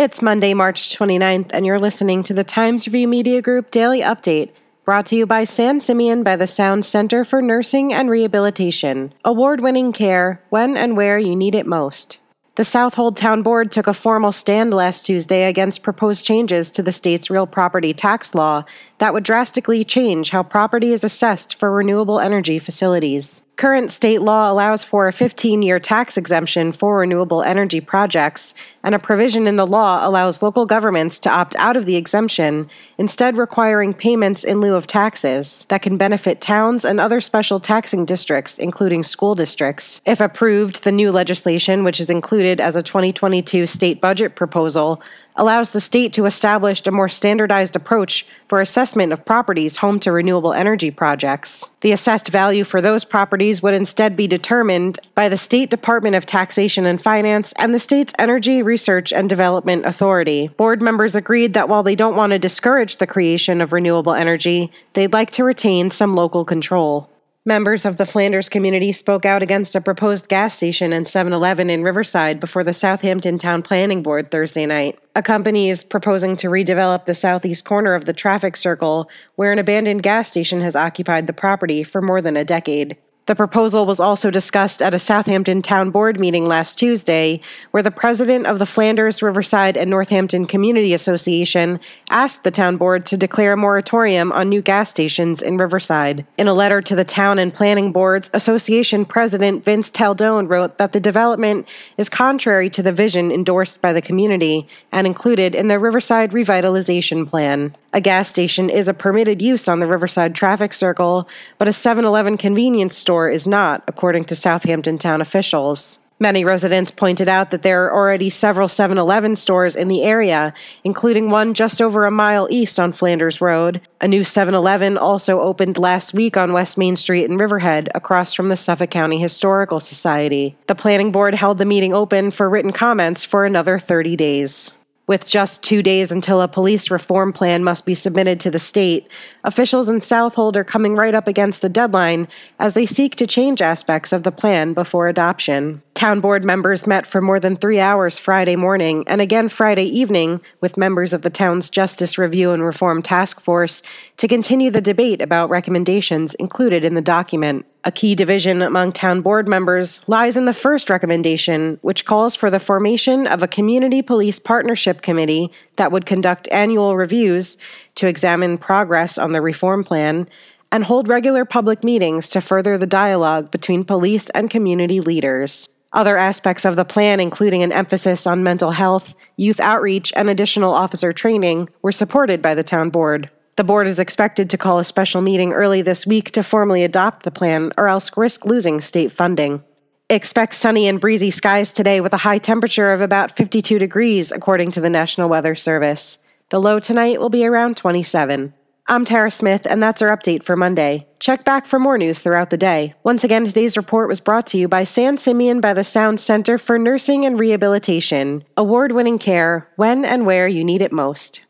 It's Monday, March 29th, and you're listening to the Times Review Media Group Daily Update, brought to you by San Simeon by the Sound Center for Nursing and Rehabilitation. Award winning care when and where you need it most. The Southold Town Board took a formal stand last Tuesday against proposed changes to the state's real property tax law that would drastically change how property is assessed for renewable energy facilities. Current state law allows for a 15 year tax exemption for renewable energy projects, and a provision in the law allows local governments to opt out of the exemption, instead, requiring payments in lieu of taxes that can benefit towns and other special taxing districts, including school districts. If approved, the new legislation, which is included as a 2022 state budget proposal, allows the state to establish a more standardized approach for assessment of properties home to renewable energy projects. The assessed value for those properties would instead be determined by the State Department of Taxation and Finance and the state's Energy Research and Development Authority. Board members agreed that while they don't want to discourage the creation of renewable energy, they'd like to retain some local control. Members of the Flanders community spoke out against a proposed gas station and 7 Eleven in Riverside before the Southampton Town Planning Board Thursday night. A company is proposing to redevelop the southeast corner of the traffic circle, where an abandoned gas station has occupied the property for more than a decade. The proposal was also discussed at a Southampton Town Board meeting last Tuesday, where the president of the Flanders, Riverside, and Northampton Community Association asked the town board to declare a moratorium on new gas stations in Riverside. In a letter to the town and planning boards, association president Vince Taldone wrote that the development is contrary to the vision endorsed by the community and included in the Riverside Revitalization Plan. A gas station is a permitted use on the Riverside traffic circle, but a 7 Eleven convenience store store is not, according to Southampton town officials. Many residents pointed out that there are already several 7 Eleven stores in the area, including one just over a mile east on Flanders Road. A new 7 Eleven also opened last week on West Main Street in Riverhead, across from the Suffolk County Historical Society. The Planning Board held the meeting open for written comments for another 30 days. With just two days until a police reform plan must be submitted to the state, officials in Southold are coming right up against the deadline as they seek to change aspects of the plan before adoption. Town board members met for more than three hours Friday morning and again Friday evening with members of the town's Justice Review and Reform Task Force to continue the debate about recommendations included in the document. A key division among town board members lies in the first recommendation, which calls for the formation of a community police partnership committee that would conduct annual reviews to examine progress on the reform plan and hold regular public meetings to further the dialogue between police and community leaders. Other aspects of the plan, including an emphasis on mental health, youth outreach, and additional officer training, were supported by the town board. The board is expected to call a special meeting early this week to formally adopt the plan or else risk losing state funding. Expect sunny and breezy skies today with a high temperature of about 52 degrees, according to the National Weather Service. The low tonight will be around 27. I'm Tara Smith, and that's our update for Monday. Check back for more news throughout the day. Once again, today's report was brought to you by San Simeon by the Sound Center for Nursing and Rehabilitation. Award winning care when and where you need it most.